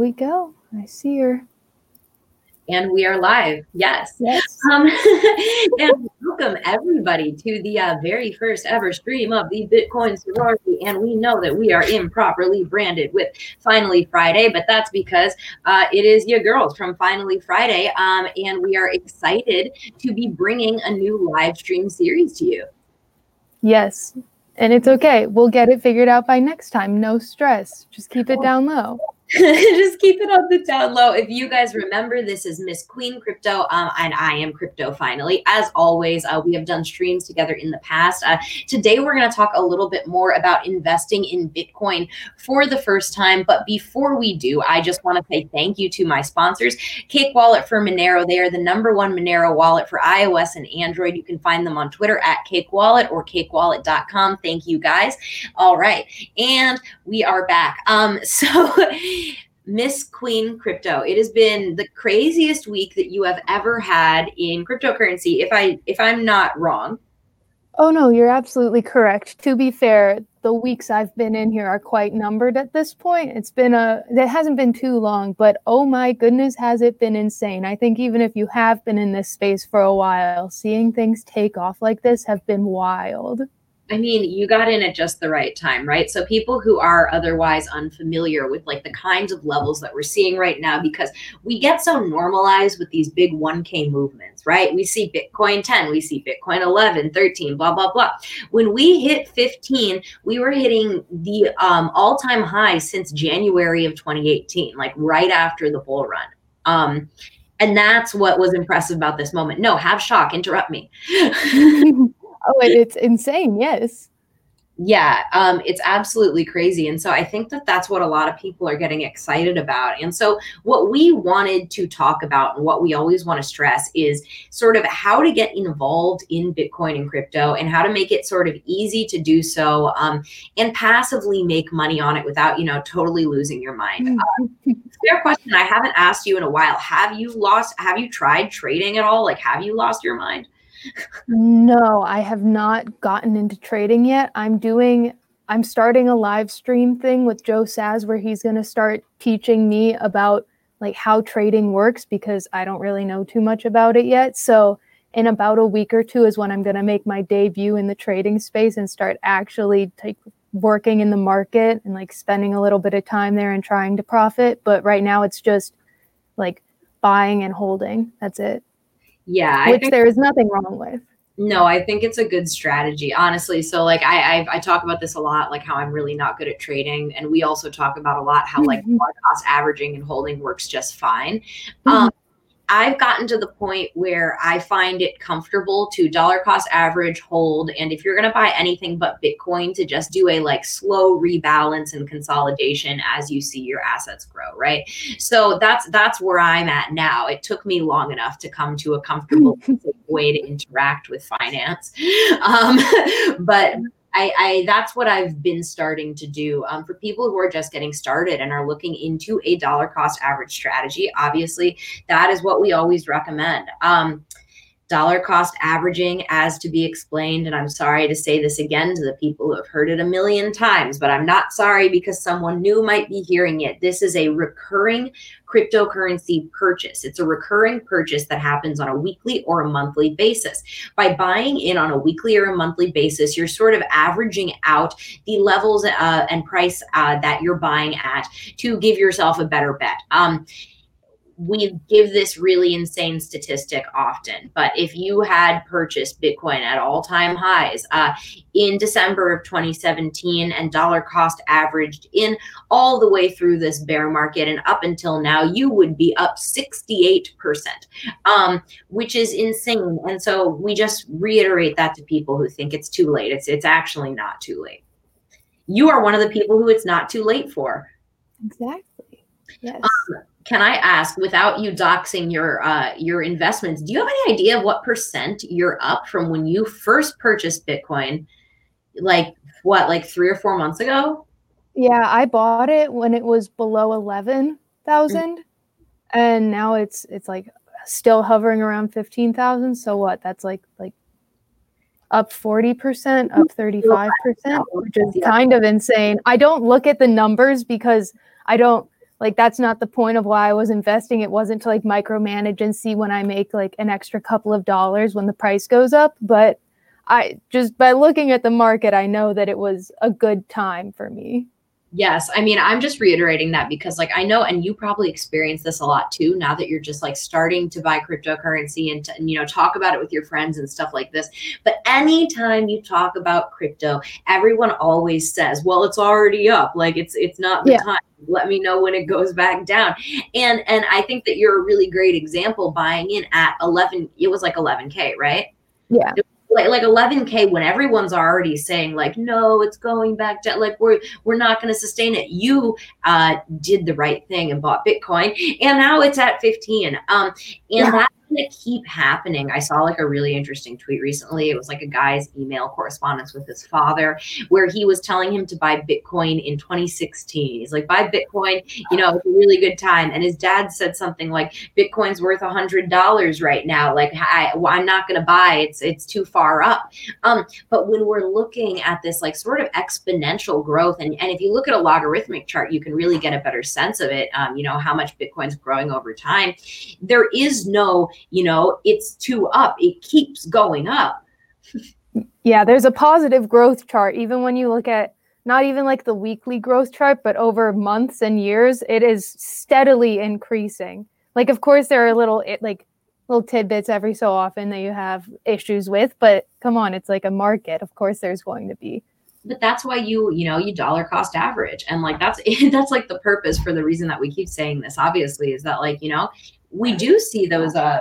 we go. I see her. And we are live. Yes. Yes. Um, and welcome everybody to the uh, very first ever stream of the Bitcoin sorority. And we know that we are improperly branded with Finally Friday, but that's because uh, it is your girls from Finally Friday. Um, and we are excited to be bringing a new live stream series to you. Yes. And it's okay. We'll get it figured out by next time. No stress. Just keep it down low. just keep it on the down low. If you guys remember, this is Miss Queen Crypto, um, and I am Crypto finally. As always, uh, we have done streams together in the past. Uh, today, we're going to talk a little bit more about investing in Bitcoin for the first time. But before we do, I just want to say thank you to my sponsors, Cake Wallet for Monero. They are the number one Monero wallet for iOS and Android. You can find them on Twitter at Cake Wallet or cakewallet.com. Thank you guys. All right. And we are back. Um, so Miss Queen Crypto. It has been the craziest week that you have ever had in cryptocurrency. If I if I'm not wrong. Oh no, you're absolutely correct. To be fair, the weeks I've been in here are quite numbered at this point. It's been a it hasn't been too long, but oh my goodness, has it been insane. I think even if you have been in this space for a while, seeing things take off like this have been wild. I mean, you got in at just the right time, right? So people who are otherwise unfamiliar with like the kinds of levels that we're seeing right now, because we get so normalized with these big 1K movements, right? We see Bitcoin 10, we see Bitcoin 11, 13, blah, blah, blah. When we hit 15, we were hitting the um, all-time high since January of 2018, like right after the bull run. Um, and that's what was impressive about this moment. No, have shock, interrupt me. Oh, it's insane. Yes. Yeah, um, it's absolutely crazy. And so I think that that's what a lot of people are getting excited about. And so, what we wanted to talk about and what we always want to stress is sort of how to get involved in Bitcoin and crypto and how to make it sort of easy to do so um, and passively make money on it without, you know, totally losing your mind. Mm-hmm. Uh, fair question. I haven't asked you in a while. Have you lost, have you tried trading at all? Like, have you lost your mind? No, I have not gotten into trading yet. I'm doing I'm starting a live stream thing with Joe Saz where he's going to start teaching me about like how trading works because I don't really know too much about it yet. So in about a week or two is when I'm going to make my debut in the trading space and start actually like working in the market and like spending a little bit of time there and trying to profit. But right now it's just like buying and holding. That's it. Yeah, which think, there is nothing wrong with. No, I think it's a good strategy, honestly. So, like, I, I, I talk about this a lot, like how I'm really not good at trading, and we also talk about a lot how like mm-hmm. cost averaging and holding works just fine. Mm-hmm. Um, I've gotten to the point where I find it comfortable to dollar cost average hold. And if you're going to buy anything but Bitcoin, to just do a like slow rebalance and consolidation as you see your assets grow, right? So that's that's where I'm at now. It took me long enough to come to a comfortable way to interact with finance, um, but I, I that's what I've been starting to do. Um, for people who are just getting started and are looking into a dollar cost average strategy, obviously that is what we always recommend. Um, dollar cost averaging as to be explained. And I'm sorry to say this again to the people who have heard it a million times, but I'm not sorry because someone new might be hearing it. This is a recurring cryptocurrency purchase. It's a recurring purchase that happens on a weekly or a monthly basis. By buying in on a weekly or a monthly basis, you're sort of averaging out the levels uh, and price uh, that you're buying at to give yourself a better bet. Um, we give this really insane statistic often, but if you had purchased Bitcoin at all time highs uh, in December of 2017 and dollar cost averaged in all the way through this bear market and up until now, you would be up 68%, um, which is insane. And so we just reiterate that to people who think it's too late. It's, it's actually not too late. You are one of the people who it's not too late for. Exactly. Yes. Um, can I ask, without you doxing your uh, your investments, do you have any idea of what percent you're up from when you first purchased Bitcoin? Like what, like three or four months ago? Yeah, I bought it when it was below eleven thousand, mm-hmm. and now it's it's like still hovering around fifteen thousand. So what? That's like like up 40%, up 35%, which is kind of insane. I don't look at the numbers because I don't like that's not the point of why I was investing. It wasn't to like micromanage and see when I make like an extra couple of dollars when the price goes up, but I just by looking at the market, I know that it was a good time for me. Yes. I mean, I'm just reiterating that because, like, I know, and you probably experience this a lot too, now that you're just like starting to buy cryptocurrency and, to, and, you know, talk about it with your friends and stuff like this. But anytime you talk about crypto, everyone always says, well, it's already up. Like, it's, it's not the yeah. time. Let me know when it goes back down. And, and I think that you're a really great example buying in at 11, it was like 11K, right? Yeah. It like like 11k when everyone's already saying like no it's going back down like we're we're not going to sustain it you uh did the right thing and bought bitcoin and now it's at 15 um and yeah. that to keep happening. I saw like a really interesting tweet recently. It was like a guy's email correspondence with his father where he was telling him to buy Bitcoin in 2016. He's like, buy Bitcoin, you know, it's a really good time. And his dad said something like, Bitcoin's worth a hundred dollars right now. Like I, I'm not going to buy. It's it's too far up. Um, but when we're looking at this like sort of exponential growth, and and if you look at a logarithmic chart, you can really get a better sense of it. Um, you know how much Bitcoin's growing over time. There is no you know, it's two up. It keeps going up. yeah, there's a positive growth chart. Even when you look at not even like the weekly growth chart, but over months and years, it is steadily increasing. Like, of course, there are little it, like little tidbits every so often that you have issues with, but come on, it's like a market. Of course, there's going to be but that's why you you know you dollar cost average and like that's that's like the purpose for the reason that we keep saying this obviously is that like you know we do see those uh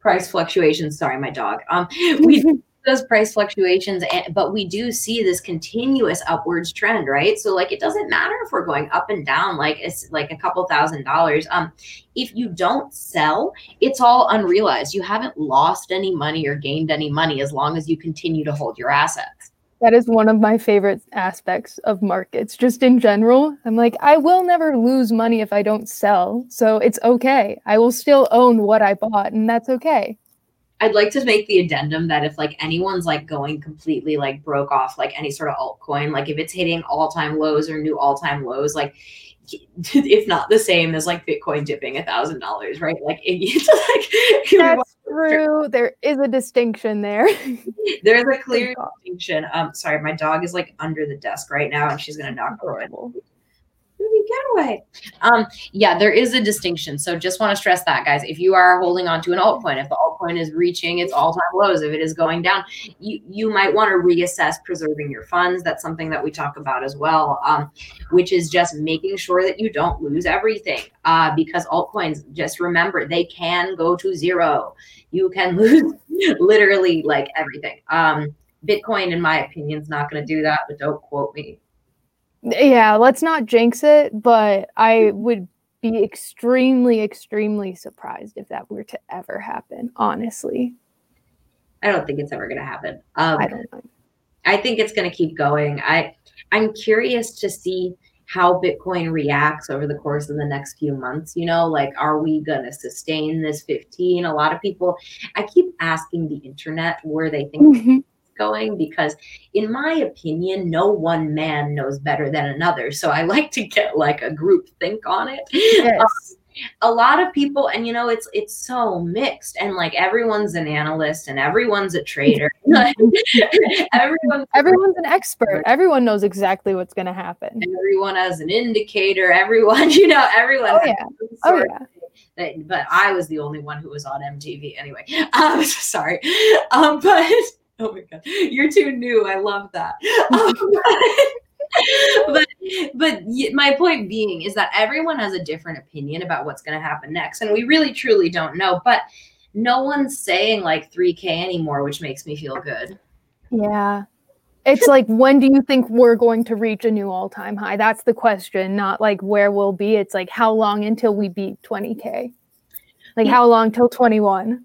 price fluctuations. Sorry, my dog. Um, we those price fluctuations, but we do see this continuous upwards trend, right? So like it doesn't matter if we're going up and down, like it's like a couple thousand dollars. Um, if you don't sell, it's all unrealized. You haven't lost any money or gained any money as long as you continue to hold your assets. That is one of my favorite aspects of markets, just in general. I'm like, I will never lose money if I don't sell. So it's okay. I will still own what I bought, and that's okay. I'd like to make the addendum that if like anyone's like going completely like broke off like any sort of altcoin, like if it's hitting all time lows or new all time lows, like if not the same as like Bitcoin dipping a thousand dollars, right? Like it's like that's true. There is a distinction there. There's a clear distinction. Um, sorry, my dog is like under the desk right now, and she's gonna knock over it get away. Um, yeah, there is a distinction. So just want to stress that, guys. If you are holding on to an altcoin, if the altcoin is reaching its all-time lows, if it is going down, you you might want to reassess preserving your funds. That's something that we talk about as well, um, which is just making sure that you don't lose everything. Uh, because altcoins, just remember, they can go to zero. You can lose literally like everything. Um, Bitcoin, in my opinion, is not going to do that, but don't quote me. Yeah, let's not jinx it, but I would be extremely, extremely surprised if that were to ever happen, honestly. I don't think it's ever going to happen. Um, I don't know. I think it's going to keep going. I I'm curious to see how Bitcoin reacts over the course of the next few months. You know, like, are we going to sustain this 15? A lot of people, I keep asking the internet where they think going because in my opinion no one man knows better than another so i like to get like a group think on it yes. Um, a lot of people and you know it's it's so mixed and like everyone's an analyst and everyone's a trader everyone everyone's an expert everyone knows exactly what's going to happen everyone has an indicator everyone you know everyone oh, yeah. oh, yeah. But I was the only one who was on MTV anyway. Um, sorry, um, but Oh my god, you're too new. I love that. Um, but but my point being is that everyone has a different opinion about what's going to happen next, and we really truly don't know. But no one's saying like 3K anymore, which makes me feel good. Yeah. It's like, when do you think we're going to reach a new all time high? That's the question, not like where we'll be. It's like, how long until we beat 20K? Like, how long till 21?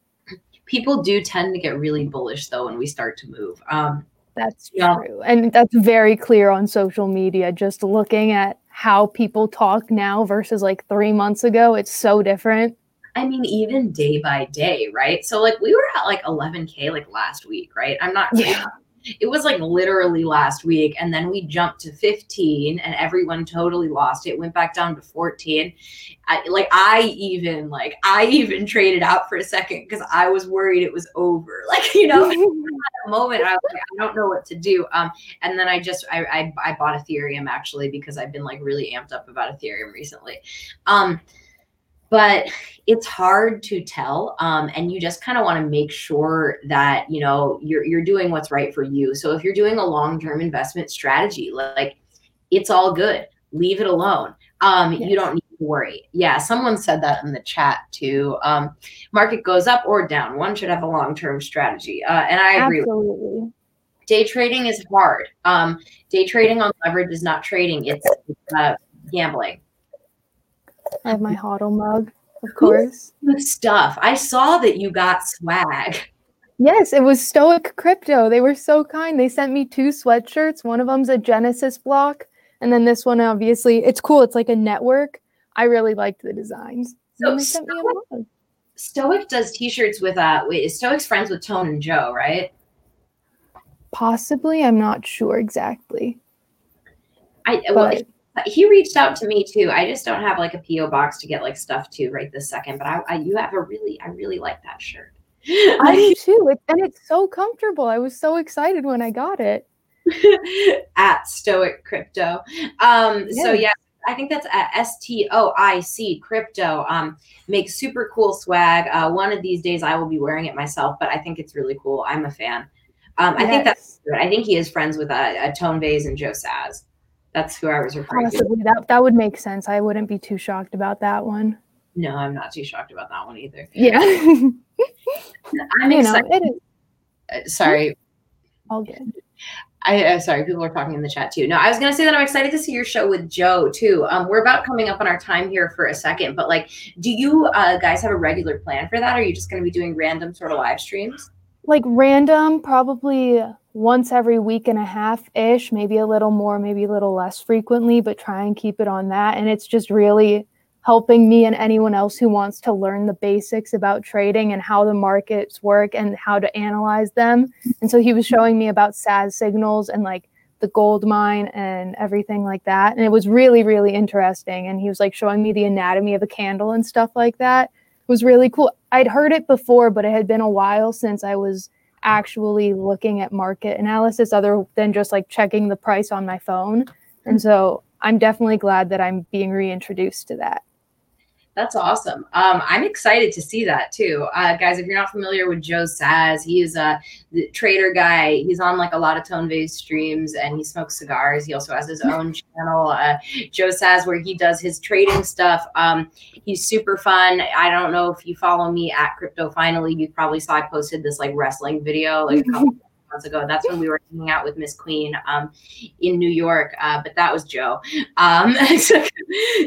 People do tend to get really bullish though when we start to move. Um, that's true. And that's very clear on social media. Just looking at how people talk now versus like three months ago, it's so different. I mean, even day by day, right? So like we were at like 11K like last week, right? I'm not yeah. It was like literally last week and then we jumped to 15 and everyone totally lost. It went back down to 14 I, like i even like i even traded out for a second because i was worried it was over. Like you know at a moment i was like i don't know what to do. Um and then i just I, I i bought ethereum actually because i've been like really amped up about ethereum recently. Um but it's hard to tell um, and you just kind of want to make sure that you know you're, you're doing what's right for you. So if you're doing a long-term investment strategy like it's all good. Leave it alone. Um, yes. you don't need to worry. Yeah someone said that in the chat too. Um, market goes up or down. One should have a long-term strategy. Uh, and i agree Absolutely. day trading is hard. Um, day trading on leverage is not trading. It's, it's uh, gambling I have my HODL mug, of course. Good stuff. I saw that you got swag. Yes, it was Stoic Crypto. They were so kind. They sent me two sweatshirts. One of them's a Genesis block, and then this one, obviously, it's cool. It's like a network. I really liked the designs. So Stoic, Stoic does T-shirts with uh, wait, is Stoic's friends with Tone and Joe, right? Possibly, I'm not sure exactly. I well, he reached out to me too. I just don't have like a PO box to get like stuff to right this second. But I, I you have a really, I really like that shirt. I do too, it, and it's so comfortable. I was so excited when I got it. at Stoic Crypto. Um, yes. So yeah, I think that's at S T O I C Crypto. Um, makes super cool swag. Uh, one of these days I will be wearing it myself, but I think it's really cool. I'm a fan. Um, I think that's. I think he is friends with uh, uh Tone Vays and Joe Saz. That's who I was referring Possibly. to. That that would make sense. I wouldn't be too shocked about that one. No, I'm not too shocked about that one either. Yeah. I'm you excited. Know. Uh, sorry. All good. I uh, sorry, people are talking in the chat too. No, I was gonna say that I'm excited to see your show with Joe too. Um, we're about coming up on our time here for a second, but like, do you uh, guys have a regular plan for that? Or are you just gonna be doing random sort of live streams? Like random, probably once every week and a half ish, maybe a little more, maybe a little less frequently, but try and keep it on that. And it's just really helping me and anyone else who wants to learn the basics about trading and how the markets work and how to analyze them. And so he was showing me about Saz signals and like the gold mine and everything like that. And it was really, really interesting. And he was like showing me the anatomy of a candle and stuff like that. It was really cool. I'd heard it before, but it had been a while since I was actually looking at market analysis other than just like checking the price on my phone. And mm-hmm. so I'm definitely glad that I'm being reintroduced to that. That's awesome. Um, I'm excited to see that too. Uh, guys, if you're not familiar with Joe Saz, he's a trader guy. He's on like a lot of Tone Vays streams and he smokes cigars. He also has his own channel, uh, Joe Saz, where he does his trading stuff. Um, he's super fun. I don't know if you follow me at Crypto Finally, you probably saw I posted this like wrestling video like a couple months ago. That's when we were hanging out with Miss Queen um, in New York, uh, but that was Joe. Um, so,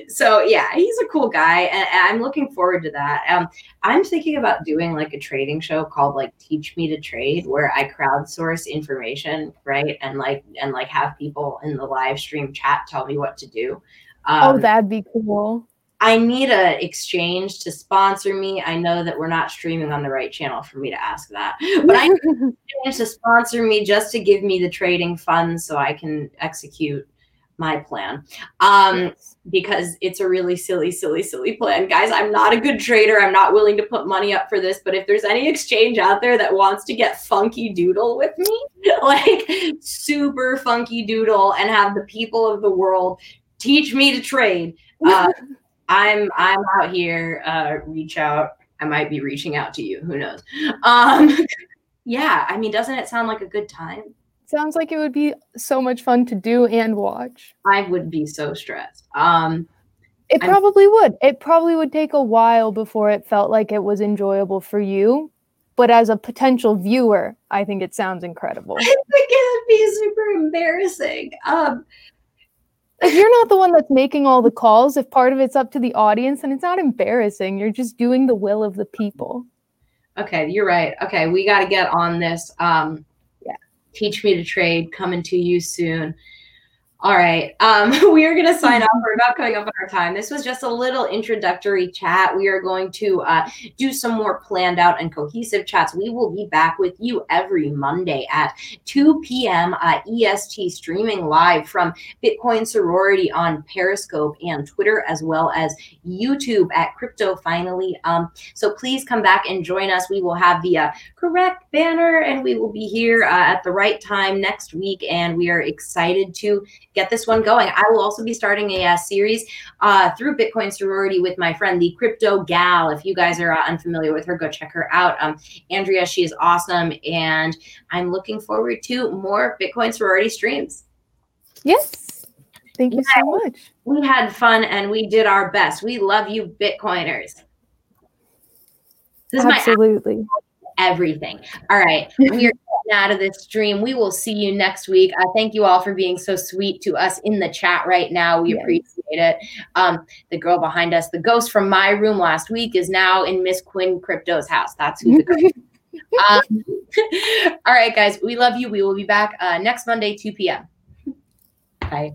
so, yeah, he's a cool guy, and, and I'm looking forward to that. Um, I'm thinking about doing like a trading show called like Teach Me to Trade, where I crowdsource information, right, and like and like have people in the live stream chat tell me what to do. Oh, um, oh, that'd be cool. I need a exchange to sponsor me. I know that we're not streaming on the right channel for me to ask that, but I need to sponsor me just to give me the trading funds so I can execute my plan. Um, because it's a really silly, silly, silly plan. Guys, I'm not a good trader. I'm not willing to put money up for this, but if there's any exchange out there that wants to get funky doodle with me, like super funky doodle and have the people of the world teach me to trade. Uh, I'm I'm out here. Uh, reach out. I might be reaching out to you. Who knows? Um, yeah. I mean, doesn't it sound like a good time? Sounds like it would be so much fun to do and watch. I would be so stressed. Um, it I'm, probably would. It probably would take a while before it felt like it was enjoyable for you. But as a potential viewer, I think it sounds incredible. I think it would be super embarrassing. Um, if you're not the one that's making all the calls, if part of it's up to the audience, and it's not embarrassing. You're just doing the will of the people. Okay, you're right. Okay, we got to get on this. Um, yeah, teach me to trade coming to you soon. All right. Um, we are going to sign off. We're about coming up on our time. This was just a little introductory chat. We are going to uh, do some more planned out and cohesive chats. We will be back with you every Monday at 2 p.m. Uh, EST, streaming live from Bitcoin Sorority on Periscope and Twitter, as well as YouTube at Crypto Finally. Um, so please come back and join us. We will have the uh, correct banner and we will be here uh, at the right time next week. And we are excited to get this one going. I will also be starting a, a uh, series uh, through Bitcoin sorority with my friend, the Crypto Gal. If you guys are uh, unfamiliar with her, go check her out. Um, Andrea, she is awesome, and I'm looking forward to more Bitcoin sorority streams. Yes. Thank you yeah, so much. We had fun and we did our best. We love you, Bitcoiners. This Absolutely. everything. All right. We are out of this stream. We will see you next week. I thank you all for being so sweet to us in the chat right now. We yes. appreciate it. Um, the girl behind us, the ghost from my room last week, is now in Miss Queen Crypto's house. That's who the girl. um, all right, guys. We love you. We will be back uh, next Monday, 2 p.m. Bye.